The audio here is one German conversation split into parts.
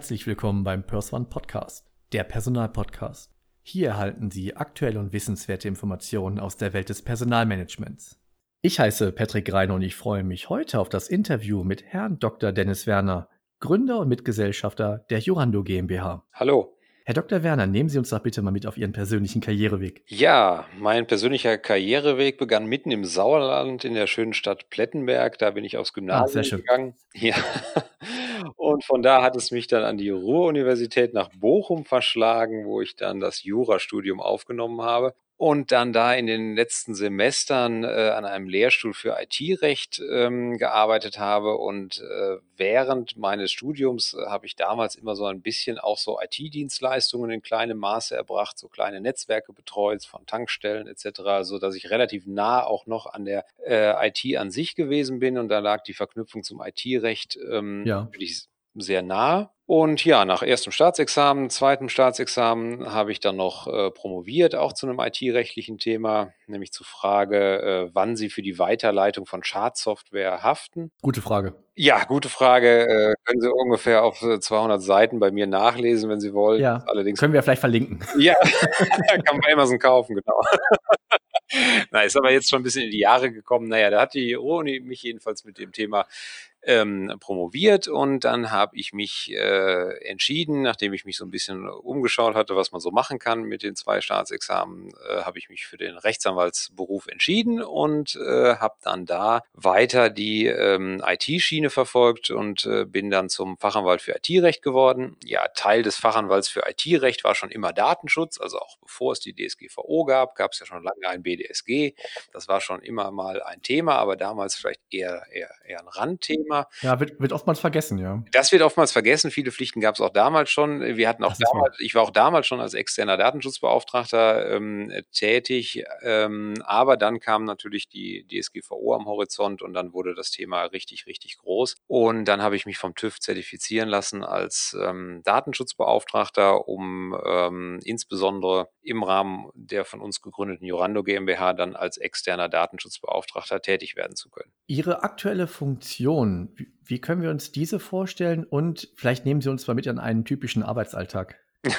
Herzlich willkommen beim PersOne Podcast, der Personalpodcast. Hier erhalten Sie aktuelle und wissenswerte Informationen aus der Welt des Personalmanagements. Ich heiße Patrick Reiner und ich freue mich heute auf das Interview mit Herrn Dr. Dennis Werner, Gründer und Mitgesellschafter der Jurando GmbH. Hallo. Herr Dr. Werner, nehmen Sie uns doch bitte mal mit auf Ihren persönlichen Karriereweg. Ja, mein persönlicher Karriereweg begann mitten im Sauerland in der schönen Stadt Plettenberg. Da bin ich aufs Gymnasium ah, gegangen. Ja. Und von da hat es mich dann an die Ruhr-Universität nach Bochum verschlagen, wo ich dann das Jurastudium aufgenommen habe und dann da in den letzten Semestern äh, an einem Lehrstuhl für IT-Recht ähm, gearbeitet habe. Und äh, während meines Studiums äh, habe ich damals immer so ein bisschen auch so IT-Dienstleistungen in kleinem Maße erbracht, so kleine Netzwerke betreut von Tankstellen etc., so dass ich relativ nah auch noch an der äh, IT an sich gewesen bin. Und da lag die Verknüpfung zum IT-Recht ähm, ja. wirklich sehr nah. Und ja, nach erstem Staatsexamen, zweitem Staatsexamen habe ich dann noch äh, promoviert, auch zu einem IT-rechtlichen Thema, nämlich zur Frage, äh, wann Sie für die Weiterleitung von Schadsoftware haften. Gute Frage. Ja, gute Frage. Äh, können Sie ungefähr auf 200 äh, Seiten bei mir nachlesen, wenn Sie wollen. Ja, allerdings können wir vielleicht verlinken. Ja, kann man Amazon kaufen, genau. Na, ist aber jetzt schon ein bisschen in die Jahre gekommen. Naja, da hat die Uni mich jedenfalls mit dem Thema ähm, promoviert und dann habe ich mich äh, entschieden, nachdem ich mich so ein bisschen umgeschaut hatte, was man so machen kann mit den zwei Staatsexamen, äh, habe ich mich für den Rechtsanwaltsberuf entschieden und äh, habe dann da weiter die ähm, IT-Schiene verfolgt und äh, bin dann zum Fachanwalt für IT-Recht geworden. Ja, Teil des Fachanwalts für IT-Recht war schon immer Datenschutz, also auch bevor es die DSGVO gab, gab es ja schon lange ein BDSG. Das war schon immer mal ein Thema, aber damals vielleicht eher, eher, eher ein Randthema. Thema. Ja, wird, wird oftmals vergessen, ja. Das wird oftmals vergessen. Viele Pflichten gab es auch damals schon. Wir hatten auch damals, ich war auch damals schon als externer Datenschutzbeauftragter ähm, tätig, ähm, aber dann kam natürlich die DSGVO am Horizont und dann wurde das Thema richtig, richtig groß. Und dann habe ich mich vom TÜV zertifizieren lassen als ähm, Datenschutzbeauftragter, um ähm, insbesondere im Rahmen der von uns gegründeten Jurando GmbH dann als externer Datenschutzbeauftragter tätig werden zu können. Ihre aktuelle Funktion wie, wie können wir uns diese vorstellen? Und vielleicht nehmen Sie uns mal mit an einen typischen Arbeitsalltag.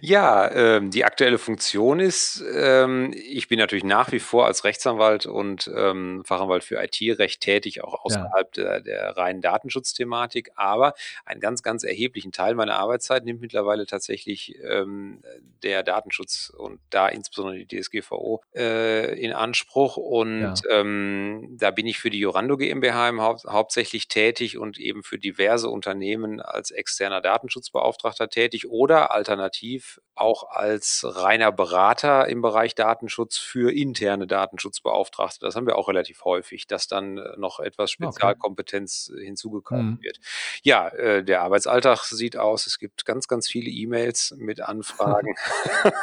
Ja, ähm, die aktuelle Funktion ist, ähm, ich bin natürlich nach wie vor als Rechtsanwalt und ähm, Fachanwalt für IT-Recht tätig, auch außerhalb ja. der, der reinen Datenschutzthematik, aber einen ganz, ganz erheblichen Teil meiner Arbeitszeit nimmt mittlerweile tatsächlich ähm, der Datenschutz und da insbesondere die DSGVO äh, in Anspruch und ja. ähm, da bin ich für die Jorando GmbH im Haupt, hauptsächlich tätig und eben für diverse Unternehmen als externer Datenschutzbeauftragter tätig oder alternativ auch als reiner Berater im Bereich Datenschutz für interne Datenschutzbeauftragte. Das haben wir auch relativ häufig, dass dann äh, noch etwas Spezialkompetenz okay. hinzugekauft mhm. wird. Ja, äh, der Arbeitsalltag sieht aus, es gibt ganz, ganz viele E-Mails mit Anfragen.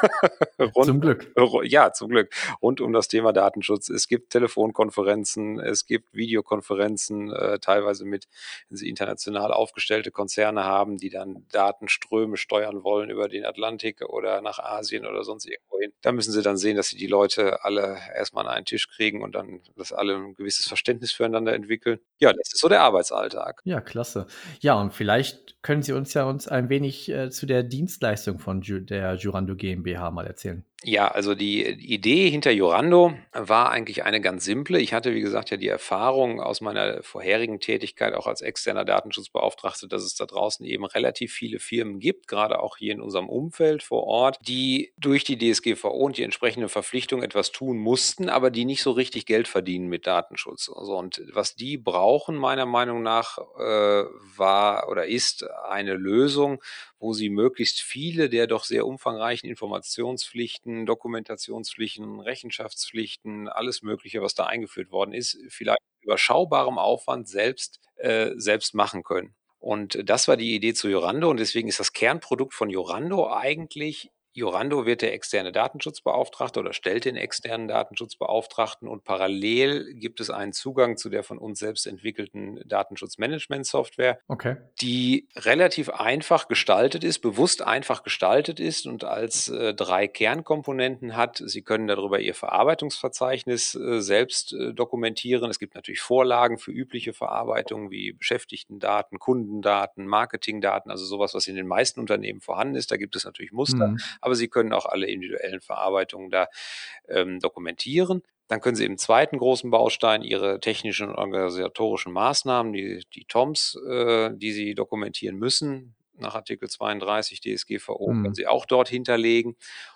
rund, zum Glück. Ja, zum Glück. Rund um das Thema Datenschutz. Es gibt Telefonkonferenzen, es gibt Videokonferenzen, äh, teilweise mit, wenn Sie international aufgestellte Konzerne haben, die dann Datenströme steuern wollen über den Atlantik oder nach Asien oder sonst irgendwo hin. Da müssen sie dann sehen, dass sie die Leute alle erstmal an einen Tisch kriegen und dann, dass alle ein gewisses Verständnis füreinander entwickeln. Ja, das ist so der Arbeitsalltag. Ja, klasse. Ja, und vielleicht können Sie uns ja uns ein wenig äh, zu der Dienstleistung von Ju der Jurando GmbH mal erzählen. Ja, also die Idee hinter Jorando war eigentlich eine ganz simple. Ich hatte, wie gesagt, ja die Erfahrung aus meiner vorherigen Tätigkeit auch als externer Datenschutzbeauftragter, dass es da draußen eben relativ viele Firmen gibt, gerade auch hier in unserem Umfeld vor Ort, die durch die DSGVO und die entsprechende Verpflichtung etwas tun mussten, aber die nicht so richtig Geld verdienen mit Datenschutz. Also, und was die brauchen, meiner Meinung nach, äh, war oder ist eine Lösung, wo sie möglichst viele der doch sehr umfangreichen Informationspflichten, Dokumentationspflichten, Rechenschaftspflichten, alles Mögliche, was da eingeführt worden ist, vielleicht überschaubarem Aufwand selbst, äh, selbst machen können. Und das war die Idee zu Jorando und deswegen ist das Kernprodukt von Jorando eigentlich Jorando wird der externe Datenschutzbeauftragte oder stellt den externen Datenschutzbeauftragten und parallel gibt es einen Zugang zu der von uns selbst entwickelten Datenschutzmanagement-Software, okay. die relativ einfach gestaltet ist, bewusst einfach gestaltet ist und als äh, drei Kernkomponenten hat. Sie können darüber Ihr Verarbeitungsverzeichnis äh, selbst äh, dokumentieren. Es gibt natürlich Vorlagen für übliche Verarbeitungen wie Beschäftigtendaten, Kundendaten, Marketingdaten, also sowas, was in den meisten Unternehmen vorhanden ist. Da gibt es natürlich Muster. Mhm aber Sie können auch alle individuellen Verarbeitungen da ähm, dokumentieren. Dann können Sie im zweiten großen Baustein Ihre technischen und organisatorischen Maßnahmen, die, die TOMs, äh, die Sie dokumentieren müssen, nach Artikel 32 DSGVO, mhm. können Sie auch dort hinterlegen.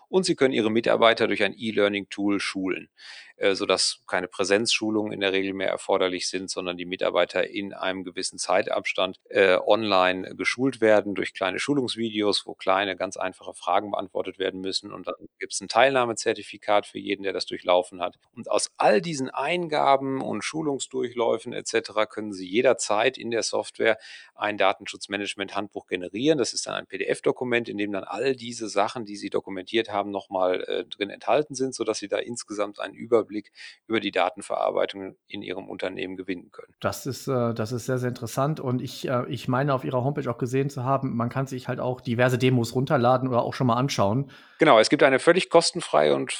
Und Sie können Ihre Mitarbeiter durch ein E-Learning-Tool schulen. Äh, sodass keine Präsenzschulungen in der Regel mehr erforderlich sind, sondern die Mitarbeiter in einem gewissen Zeitabstand äh, online geschult werden durch kleine Schulungsvideos, wo kleine, ganz einfache Fragen beantwortet werden müssen. Und dann gibt es ein Teilnahmezertifikat für jeden, der das durchlaufen hat. Und aus all diesen Eingaben und Schulungsdurchläufen etc. können Sie jederzeit in der Software ein Datenschutzmanagement-Handbuch generieren. Das ist dann ein PDF-Dokument, in dem dann all diese Sachen, die Sie dokumentiert haben, nochmal äh, drin enthalten sind, sodass Sie da insgesamt einen Überblick Überblick über die Datenverarbeitung in Ihrem Unternehmen gewinnen können. Das ist, äh, das ist sehr, sehr interessant und ich, äh, ich meine auf Ihrer Homepage auch gesehen zu haben, man kann sich halt auch diverse Demos runterladen oder auch schon mal anschauen. Genau, es gibt eine völlig kostenfreie und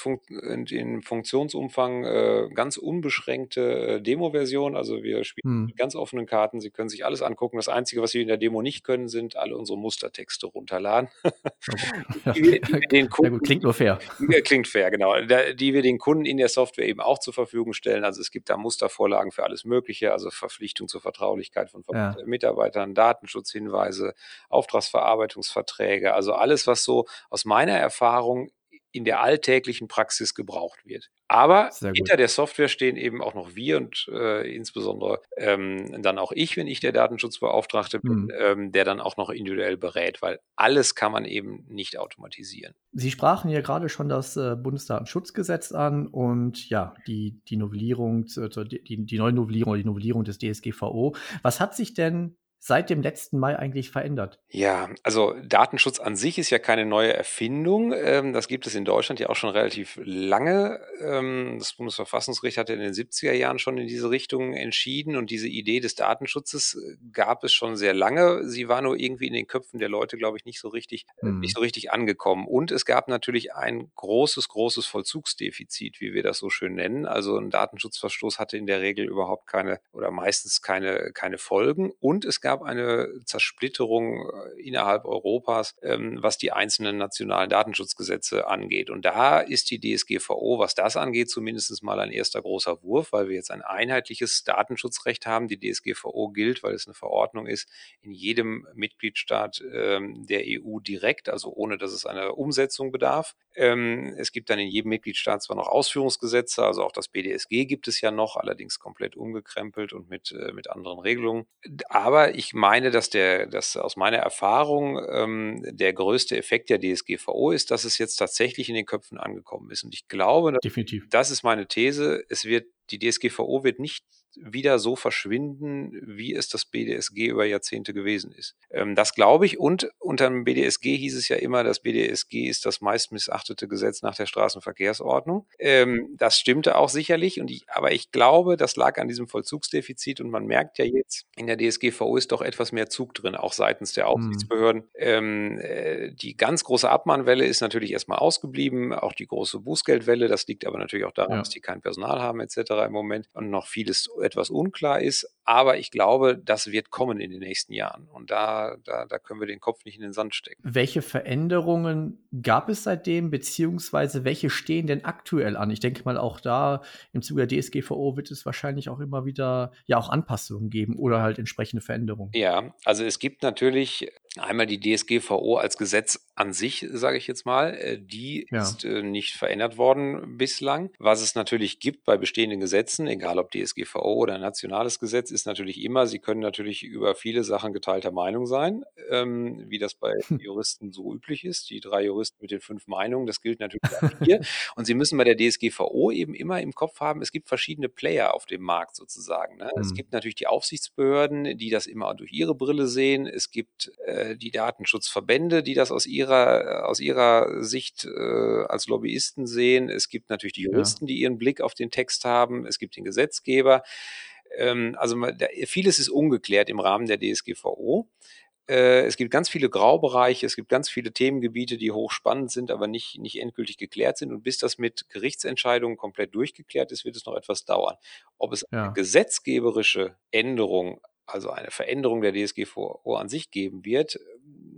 in Funktionsumfang äh, ganz unbeschränkte äh, Demo-Version. Also wir spielen hm. mit ganz offenen Karten. Sie können sich alles angucken. Das Einzige, was Sie in der Demo nicht können, sind alle unsere Mustertexte runterladen. die, die den Kunden, ja, gut, klingt nur fair. Klingt fair, genau. Die wir den Kunden in der Software eben auch zur Verfügung stellen. Also es gibt da Mustervorlagen für alles Mögliche, also Verpflichtung zur Vertraulichkeit von ja. Mitarbeitern, Datenschutzhinweise, Auftragsverarbeitungsverträge, also alles, was so aus meiner Erfahrung in der alltäglichen Praxis gebraucht wird. Aber hinter der Software stehen eben auch noch wir und äh, insbesondere ähm, dann auch ich, wenn ich der Datenschutzbeauftragte bin, mhm. ähm, der dann auch noch individuell berät, weil alles kann man eben nicht automatisieren. Sie sprachen ja gerade schon das äh, Bundesdatenschutzgesetz an und ja, die, die Novellierung, die, die, die Neunovellierung oder die Novellierung des DSGVO. Was hat sich denn seit dem letzten Mai eigentlich verändert? Ja, also Datenschutz an sich ist ja keine neue Erfindung. Ähm, das gibt es in Deutschland ja auch schon relativ lange. Ähm, das Bundesverfassungsgericht hatte in den 70er Jahren schon in diese Richtung entschieden und diese Idee des Datenschutzes äh, gab es schon sehr lange. Sie war nur irgendwie in den Köpfen der Leute, glaube ich, nicht so richtig, hm. nicht so richtig angekommen. Und es gab natürlich ein großes, großes Vollzugsdefizit, wie wir das so schön nennen. Also ein Datenschutzverstoß hatte in der Regel überhaupt keine oder meistens keine, keine Folgen. Und es gab gab eine Zersplitterung äh, innerhalb Europas, ähm, was die einzelnen nationalen Datenschutzgesetze angeht. Und da ist die DSGVO, was das angeht, zumindest mal ein erster großer Wurf, weil wir jetzt ein einheitliches Datenschutzrecht haben. Die DSGVO gilt, weil es eine Verordnung ist, in jedem Mitgliedstaat ähm, der EU direkt, also ohne dass es einer Umsetzung bedarf. Ähm, es gibt dann in jedem Mitgliedstaat zwar noch Ausführungsgesetze, also auch das BDSG gibt es ja noch, allerdings komplett umgekrempelt und mit, äh, mit anderen Regelungen. Aber ich meine, dass der, dass aus meiner Erfahrung ähm, der größte Effekt der DSGVO ist, dass es jetzt tatsächlich in den Köpfen angekommen ist. Und ich glaube, Definitiv. das ist meine These, es wird, die DSGVO wird nicht wieder so verschwinden, wie es das BDSG über Jahrzehnte gewesen ist. Ähm, das glaube ich. Und unter dem BDSG hieß es ja immer, das BDSG ist das meist missachtete Gesetz nach der Straßenverkehrsordnung. Ähm, das stimmte auch sicherlich. Und ich, aber ich glaube, das lag an diesem Vollzugsdefizit. Und man merkt ja jetzt, in der DSGVO ist doch etwas mehr Zug drin, auch seitens der mhm. Aufsichtsbehörden. Mhm. Ähm, äh, die ganz große Abmahnwelle ist natürlich erstmal ausgeblieben. Auch die große Bußgeldwelle. Das liegt aber natürlich auch daran, ja. dass die kein Personal haben etc. im Moment und noch vieles etwas unklar ist. Aber ich glaube, das wird kommen in den nächsten Jahren. Und da, da, da können wir den Kopf nicht in den Sand stecken. Welche Veränderungen gab es seitdem, beziehungsweise welche stehen denn aktuell an? Ich denke mal, auch da im Zuge der DSGVO wird es wahrscheinlich auch immer wieder ja auch Anpassungen geben oder halt entsprechende Veränderungen. Ja, also es gibt natürlich einmal die DSGVO als Gesetz an sich, sage ich jetzt mal. Äh, die ja. ist äh, nicht verändert worden bislang. Was es natürlich gibt bei bestehenden Gesetzen, egal ob DSGVO oder ein nationales Gesetz ist natürlich immer, sie können natürlich über viele Sachen geteilter Meinung sein, ähm, wie das bei hm. Juristen so üblich ist. Die drei Juristen mit den fünf Meinungen, das gilt natürlich auch hier. Und sie müssen bei der DSGVO eben immer im Kopf haben, es gibt verschiedene Player auf dem Markt sozusagen. Ne? Mhm. Es hm. gibt natürlich die Aufsichtsbehörden, die das immer durch ihre Brille sehen. Es gibt äh, die Datenschutzverbände, die das aus ihrer, aus ihrer Sicht äh, als Lobbyisten sehen. Es gibt natürlich die Juristen, ja. die ihren Blick auf den Text haben. Es gibt den Gesetzgeber. Ähm, also vieles ist ungeklärt im Rahmen der DSGVO. Äh, es gibt ganz viele Graubereiche, es gibt ganz viele Themengebiete, die hochspannend sind, aber nicht, nicht endgültig geklärt sind. Und bis das mit Gerichtsentscheidungen komplett durchgeklärt ist, wird es noch etwas dauern. Ob es ja. eine gesetzgeberische Änderung, also eine Veränderung der DSGVO an sich geben wird,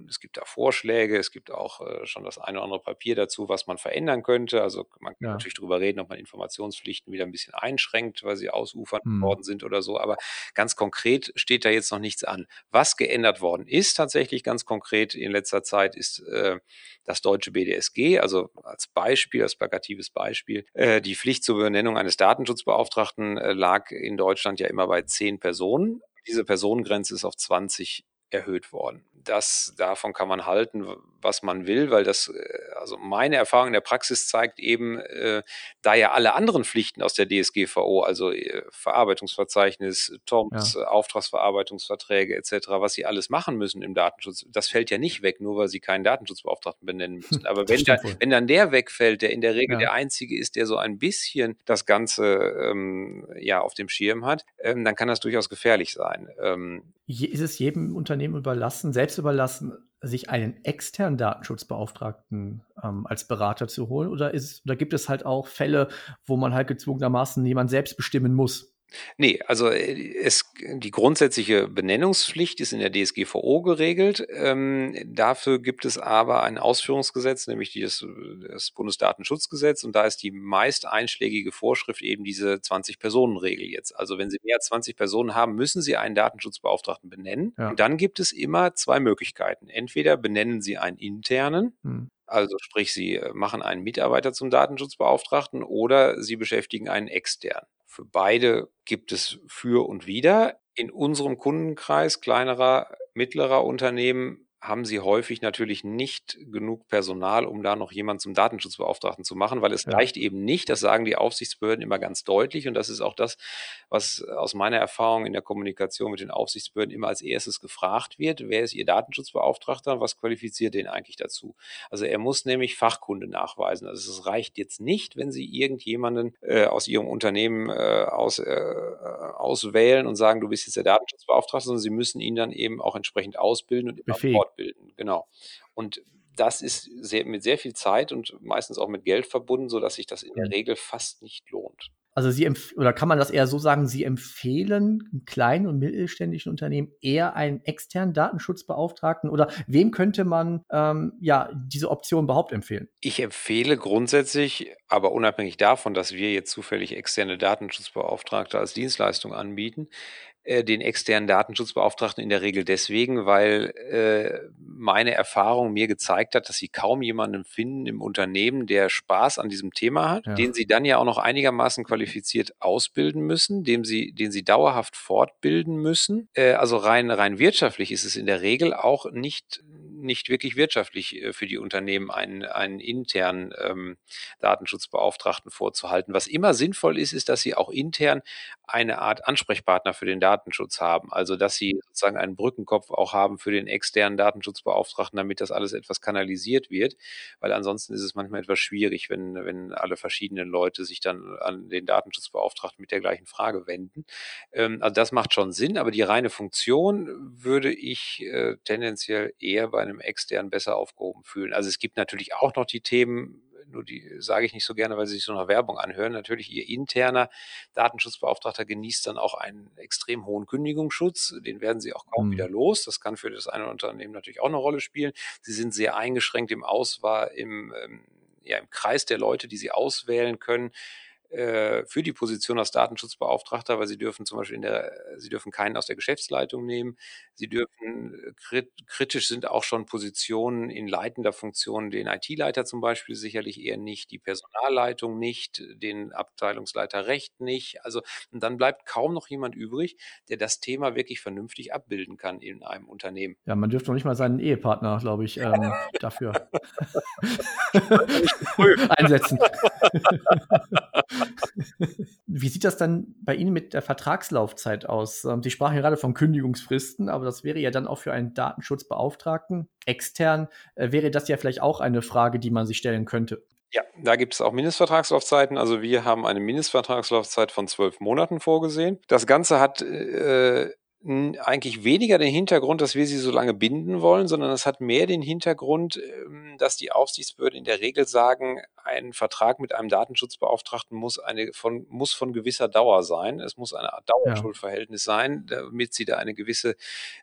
es gibt da Vorschläge, es gibt auch äh, schon das eine oder andere Papier dazu, was man verändern könnte. Also man kann ja. natürlich darüber reden, ob man Informationspflichten wieder ein bisschen einschränkt, weil sie ausufern hm. worden sind oder so. Aber ganz konkret steht da jetzt noch nichts an. Was geändert worden ist, tatsächlich ganz konkret in letzter Zeit, ist äh, das deutsche BDSG, also als Beispiel, als plakatives Beispiel. Äh, die Pflicht zur Benennung eines Datenschutzbeauftragten lag in Deutschland ja immer bei zehn Personen. Diese Personengrenze ist auf 20 erhöht worden. Das, davon kann man halten, was man will, weil das, äh, also meine Erfahrung in der Praxis zeigt eben, äh, da ja alle anderen Pflichten aus der DSGVO, also äh, Verarbeitungsverzeichnis, TOMS, ja. Auftragsverarbeitungsverträge etc., was sie alles machen müssen im Datenschutz, das fällt ja nicht weg, nur weil sie keinen Datenschutzbeauftragten benennen müssen. Aber wenn, da, wenn dann der wegfällt, der in der Regel ja. der einzige ist, der so ein bisschen das Ganze ähm, ja auf dem Schirm hat, ähm, dann kann das durchaus gefährlich sein. Ähm, ist es jedem Unternehmen überlassen, selbst überlassen, sich einen externen Datenschutzbeauftragten ähm, als Berater zu holen? Oder, ist, oder gibt es halt auch Fälle, wo man halt gezwungenermaßen jemand selbst bestimmen muss? Nee, also äh, es, die grundsätzliche Benennungspflicht ist in der DSGVO geregelt. Ähm, dafür gibt es aber ein Ausführungsgesetz, nämlich das, das Bundesdatenschutzgesetz. Und da ist die meist einschlägige Vorschrift eben diese 20-Personen-Regel jetzt. Also wenn Sie mehr als 20 Personen haben, müssen Sie einen Datenschutzbeauftragten benennen. Ja. Und dann gibt es immer zwei Möglichkeiten. Entweder benennen Sie einen internen, hm. Also sprich, Sie äh, machen einen Mitarbeiter zum Datenschutzbeauftragten oder Sie beschäftigen einen extern. Für beide gibt es für und wider. In unserem Kundenkreis kleinerer, mittlerer Unternehmen haben sie häufig natürlich nicht genug Personal, um da noch jemanden zum Datenschutzbeauftragten zu machen, weil es ja. reicht eben nicht, das sagen die Aufsichtsbehörden immer ganz deutlich und das ist auch das, was aus meiner Erfahrung in der Kommunikation mit den Aufsichtsbehörden immer als erstes gefragt wird, wer ist ihr Datenschutzbeauftragter und was qualifiziert den eigentlich dazu? Also er muss nämlich Fachkunde nachweisen. Also es reicht jetzt nicht, wenn sie irgendjemanden äh, aus ihrem Unternehmen äh, aus, äh, auswählen und sagen, du bist jetzt der Datenschutzbeauftragte, sondern sie müssen ihn dann eben auch entsprechend ausbilden und Befähigen fortbilden. Genau. Und das ist sehr, mit sehr viel Zeit und meistens auch mit Geld verbunden, sodass sich das in der. Regel fast nicht lohnt. Also Sie oder kann man das eher so sagen, Sie empfehlen kleinen und mittelständischen Unternehmen eher einen externen Datenschutzbeauftragten oder wem könnte man ähm, ja diese Option überhaupt empfehlen? Ich empfehle grundsätzlich, aber unabhängig davon, dass wir jetzt zufällig externe Datenschutzbeauftragte als Dienstleistung anbieten, äh, den externen Datenschutzbeauftragten in der Regel deswegen, weil äh, meine Erfahrung mir gezeigt hat, dass sie kaum jemanden finden im Unternehmen, der Spaß an diesem Thema hat, ja. den sie dann ja auch noch einigermaßen qualifiziert ausbilden müssen, dem sie, den sie dauerhaft fortbilden müssen. Äh, also rein, rein wirtschaftlich ist es in der Regel auch nicht nicht wirklich wirtschaftlich äh, für die Unternehmen einen, einen internen ähm, Datenschutzbeauftragten vorzuhalten. Was immer sinnvoll ist, ist, dass sie auch intern eine Art Ansprechpartner für den Datenschutz haben. Also dass sie sozusagen einen Brückenkopf auch haben für den externen Datenschutzbeauftragten, damit das alles etwas kanalisiert wird. Weil ansonsten ist es manchmal etwas schwierig, wenn, wenn alle verschiedenen Leute sich dann an den Datenschutzbeauftragten mit der gleichen Frage wenden. Ähm, also das macht schon Sinn, aber die reine Funktion würde ich äh, tendenziell eher bei einem externen besser aufgehoben fühlen. Also es gibt natürlich auch noch die Themen, nur die sage ich nicht so gerne, weil sie sich so nach Werbung anhören. Natürlich, ihr interner Datenschutzbeauftragter genießt dann auch einen extrem hohen Kündigungsschutz. Den werden sie auch kaum mhm. wieder los. Das kann für das eine Unternehmen natürlich auch eine Rolle spielen. Sie sind sehr eingeschränkt im Auswahl, im, ähm, ja, im Kreis der Leute, die sie auswählen können äh, für die Position als Datenschutzbeauftragter, weil sie dürfen zum Beispiel in der, sie dürfen keinen aus der Geschäftsleitung nehmen. Sie dürfen kritisch sind auch schon Positionen in leitender Funktion, den IT-Leiter zum Beispiel sicherlich eher nicht, die Personalleitung nicht, den Abteilungsleiter Recht nicht. Also und dann bleibt kaum noch jemand übrig, der das Thema wirklich vernünftig abbilden kann in einem Unternehmen. Ja, man dürfte noch nicht mal seinen Ehepartner, glaube ich, ähm, dafür einsetzen. Wie sieht das dann bei Ihnen mit der Vertragslaufzeit aus? Ähm, Sie sprachen gerade von Kündigungsfristen, aber das wäre ja dann auch für einen Datenschutzbeauftragten extern, äh, wäre das ja vielleicht auch eine Frage, die man sich stellen könnte. Ja, da gibt es auch Mindestvertragslaufzeiten. Also wir haben eine Mindestvertragslaufzeit von zwölf Monaten vorgesehen. Das Ganze hat äh, eigentlich weniger den Hintergrund, dass wir sie so lange binden wollen, sondern es hat mehr den Hintergrund, ähm, dass die Aufsichtsbehörden in der Regel sagen, ein Vertrag mit einem Datenschutzbeauftragten muss eine von muss von gewisser Dauer sein. Es muss eine Art Dauerschuldverhältnis ja. sein, damit sie da eine gewisse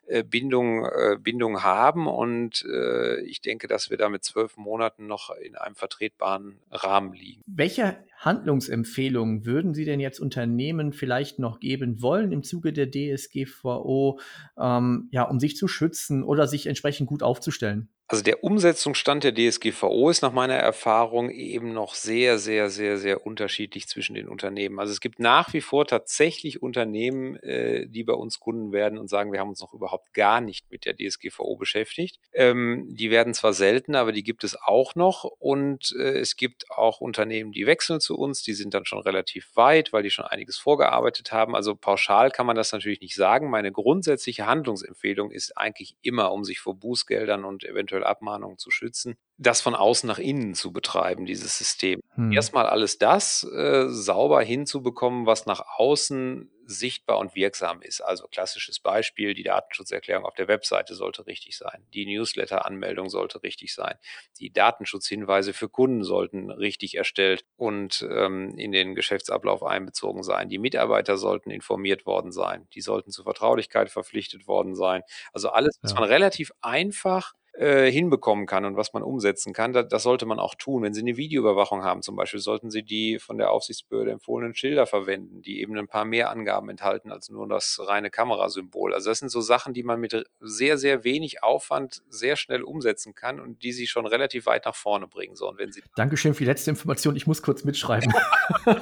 äh, Bindung äh, Bindung haben. Und äh, ich denke, dass wir da mit zwölf Monaten noch in einem vertretbaren Rahmen liegen. Welche Handlungsempfehlungen würden Sie denn jetzt Unternehmen vielleicht noch geben wollen im Zuge der DSGVO, ähm, ja, um sich zu schützen oder sich entsprechend gut aufzustellen? Also der Umsetzungsstand der DSGVO ist nach meiner Erfahrung eben noch sehr, sehr, sehr, sehr unterschiedlich zwischen den Unternehmen. Also es gibt nach wie vor tatsächlich Unternehmen, äh, die bei uns Kunden werden und sagen, wir haben uns noch überhaupt gar nicht mit der DSGVO beschäftigt. Ähm, die werden zwar selten, aber die gibt es auch noch. Und äh, es gibt auch Unternehmen, die wechseln zu uns, die sind dann schon relativ weit, weil die schon einiges vorgearbeitet haben. Also pauschal kann man das natürlich nicht sagen. Meine grundsätzliche Handlungsempfehlung ist eigentlich immer, um sich vor Bußgeldern und eventuell eventuell Abmahnungen zu schützen, das von außen nach innen zu betreiben, dieses System. Hm. Erstmal alles das äh, sauber hinzubekommen, was nach außen sichtbar und wirksam ist. Also klassisches Beispiel, die Datenschutzerklärung auf der Webseite sollte richtig sein, die Newsletter-Anmeldung sollte richtig sein, die Datenschutzhinweise für Kunden sollten richtig erstellt und ähm, in den Geschäftsablauf einbezogen sein. Die Mitarbeiter sollten informiert worden sein, die sollten zur Vertraulichkeit verpflichtet worden sein. Also alles, was ja. man relativ einfach äh, hinbekommen kann und was man umsetzen kann, das, das, sollte man auch tun. Wenn Sie eine Videoüberwachung haben zum Beispiel, sollten Sie die von der Aufsichtsbehörde empfohlenen Schilder verwenden, die eben ein paar mehr Angaben enthalten als nur das reine Kamerasymbol. Also das sind so Sachen, die man mit sehr, sehr wenig Aufwand sehr schnell umsetzen kann und die Sie schon relativ weit nach vorne bringen sollen. Wenn Sie Dankeschön für die letzte Information. Ich muss kurz mitschreiben. und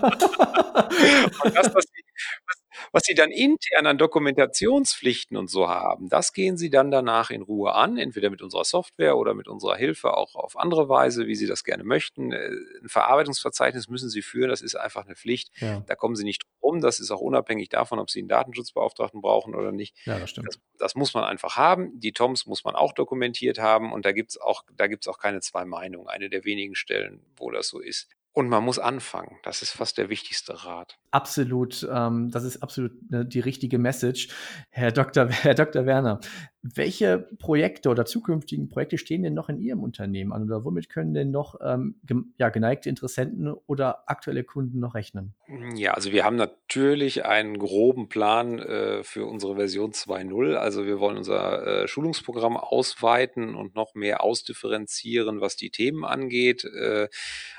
das, was Sie, was, was Sie dann intern an Dokumentationspflichten und so haben, das gehen Sie dann danach in Ruhe an, entweder mit unserer Software oder mit unserer Hilfe auch auf andere Weise, wie Sie das gerne möchten. Äh, ein Verarbeitungsverzeichnis müssen Sie führen, das ist einfach eine Pflicht. Ja. Da kommen Sie nicht drum. Das ist auch unabhängig davon, ob Sie einen Datenschutzbeauftragten brauchen oder nicht. Ja, das stimmt. Das, das muss man einfach haben. Die TOMs muss man auch dokumentiert haben und da gibt es auch, auch keine zwei Meinungen. Eine der wenigen Stellen, wo das so ist. Und man muss anfangen. Das ist fast der wichtigste Rat. Absolut. Ähm, das ist absolut ne, die richtige Message. Herr Dr. Herr Dr. Werner, welche Projekte oder zukünftigen Projekte stehen denn noch in Ihrem Unternehmen an oder womit können denn noch ähm, ja, geneigte Interessenten oder aktuelle Kunden noch rechnen? Ja, also wir haben natürlich einen groben Plan äh, für unsere Version 2.0. Also wir wollen unser äh, Schulungsprogramm ausweiten und noch mehr ausdifferenzieren, was die Themen angeht. Äh,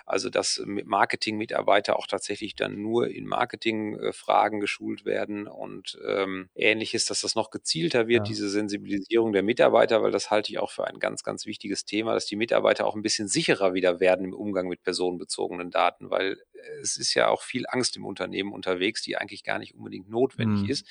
also dass Marketing-Mitarbeiter auch tatsächlich dann nur in Marketing-Fragen geschult werden und ähm, ähnliches, dass das noch gezielter wird, ja. diese Sensibilisierung der Mitarbeiter, weil das halte ich auch für ein ganz, ganz wichtiges Thema, dass die Mitarbeiter auch ein bisschen sicherer wieder werden im Umgang mit personenbezogenen Daten, weil es ist ja auch viel Angst im Unternehmen unterwegs, die eigentlich gar nicht unbedingt notwendig mhm. ist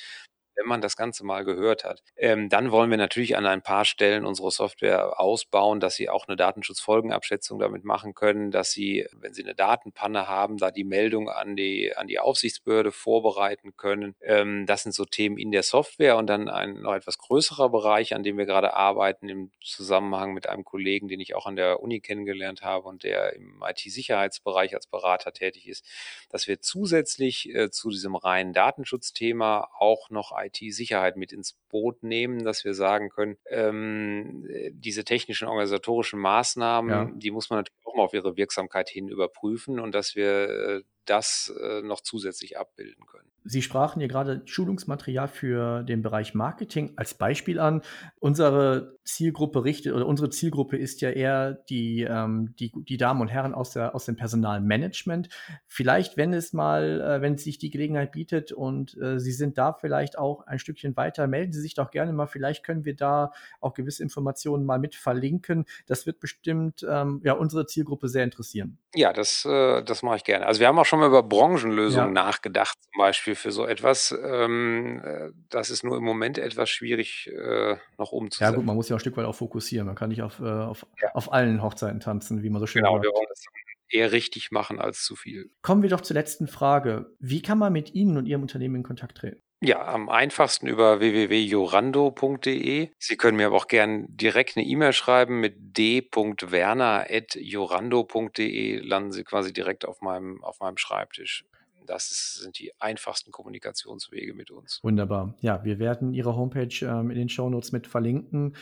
wenn man das Ganze mal gehört hat. Ähm, dann wollen wir natürlich an ein paar Stellen unsere Software ausbauen, dass sie auch eine Datenschutzfolgenabschätzung damit machen können, dass sie, wenn sie eine Datenpanne haben, da die Meldung an die, an die Aufsichtsbehörde vorbereiten können. Ähm, das sind so Themen in der Software und dann ein noch etwas größerer Bereich, an dem wir gerade arbeiten, im Zusammenhang mit einem Kollegen, den ich auch an der Uni kennengelernt habe und der im IT-Sicherheitsbereich als Berater tätig ist, dass wir zusätzlich äh, zu diesem reinen Datenschutzthema auch noch IT-Sicherheit mit ins Boot nehmen, dass wir sagen können, ähm, diese technischen organisatorischen Maßnahmen, ja. die muss man natürlich auch mal auf ihre Wirksamkeit hin überprüfen und dass wir äh, das äh, noch zusätzlich abbilden können. Sie sprachen hier gerade Schulungsmaterial für den Bereich Marketing als Beispiel an. Unsere Zielgruppe richtet oder unsere Zielgruppe ist ja eher die, ähm, die, die Damen und Herren aus, der, aus dem Personalmanagement. Vielleicht, wenn es mal, äh, wenn sich die Gelegenheit bietet und äh, Sie sind da vielleicht auch ein Stückchen weiter, melden Sie sich doch gerne mal. Vielleicht können wir da auch gewisse Informationen mal mit verlinken. Das wird bestimmt ähm, ja, unsere Zielgruppe sehr interessieren. Ja, das, äh, das mache ich gerne. Also wir haben auch schon mal über Branchenlösungen ja. nachgedacht, zum Beispiel für so etwas. Ähm, äh, das ist nur im Moment etwas schwierig äh, noch umzusetzen. Ja gut, man muss ja auch ein Stück weit auch fokussieren. Man kann nicht auf, äh, auf, ja. auf allen Hochzeiten tanzen, wie man so schön genau, sagt. Genau, wir wollen das eher richtig machen als zu viel. Kommen wir doch zur letzten Frage. Wie kann man mit Ihnen und Ihrem Unternehmen in Kontakt treten? Ja, am einfachsten über www.jorando.de. Sie können mir aber auch gern direkt eine E-Mail schreiben mit d.werner.jorando.de. Landen Sie quasi direkt auf meinem, auf meinem Schreibtisch. Das ist, sind die einfachsten Kommunikationswege mit uns. Wunderbar. Ja, wir werden Ihre Homepage ähm, in den Shownotes mit verlinken.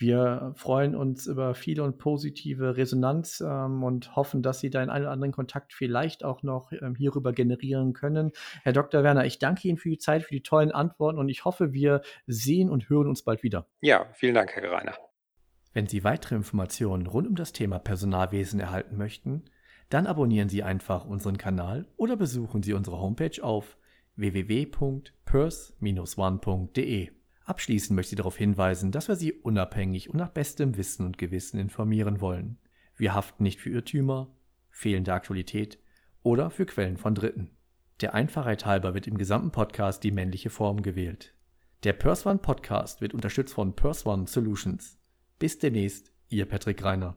Wir freuen uns über viele und positive Resonanz ähm, und hoffen, dass Sie den einen oder anderen Kontakt vielleicht auch noch ähm, hierüber generieren können. Herr Dr. Werner, ich danke Ihnen für die Zeit, für die tollen Antworten und ich hoffe, wir sehen und hören uns bald wieder. Ja, vielen Dank, Herr Greiner. Wenn Sie weitere Informationen rund um das Thema Personalwesen erhalten möchten, dann abonnieren Sie einfach unseren Kanal oder besuchen Sie unsere Homepage auf www.pers-one.de. Abschließend möchte ich darauf hinweisen, dass wir Sie unabhängig und nach bestem Wissen und Gewissen informieren wollen. Wir haften nicht für Irrtümer, fehlende Aktualität oder für Quellen von Dritten. Der Einfachheit halber wird im gesamten Podcast die männliche Form gewählt. Der Pers One Podcast wird unterstützt von Pers One Solutions. Bis demnächst, Ihr Patrick Reiner.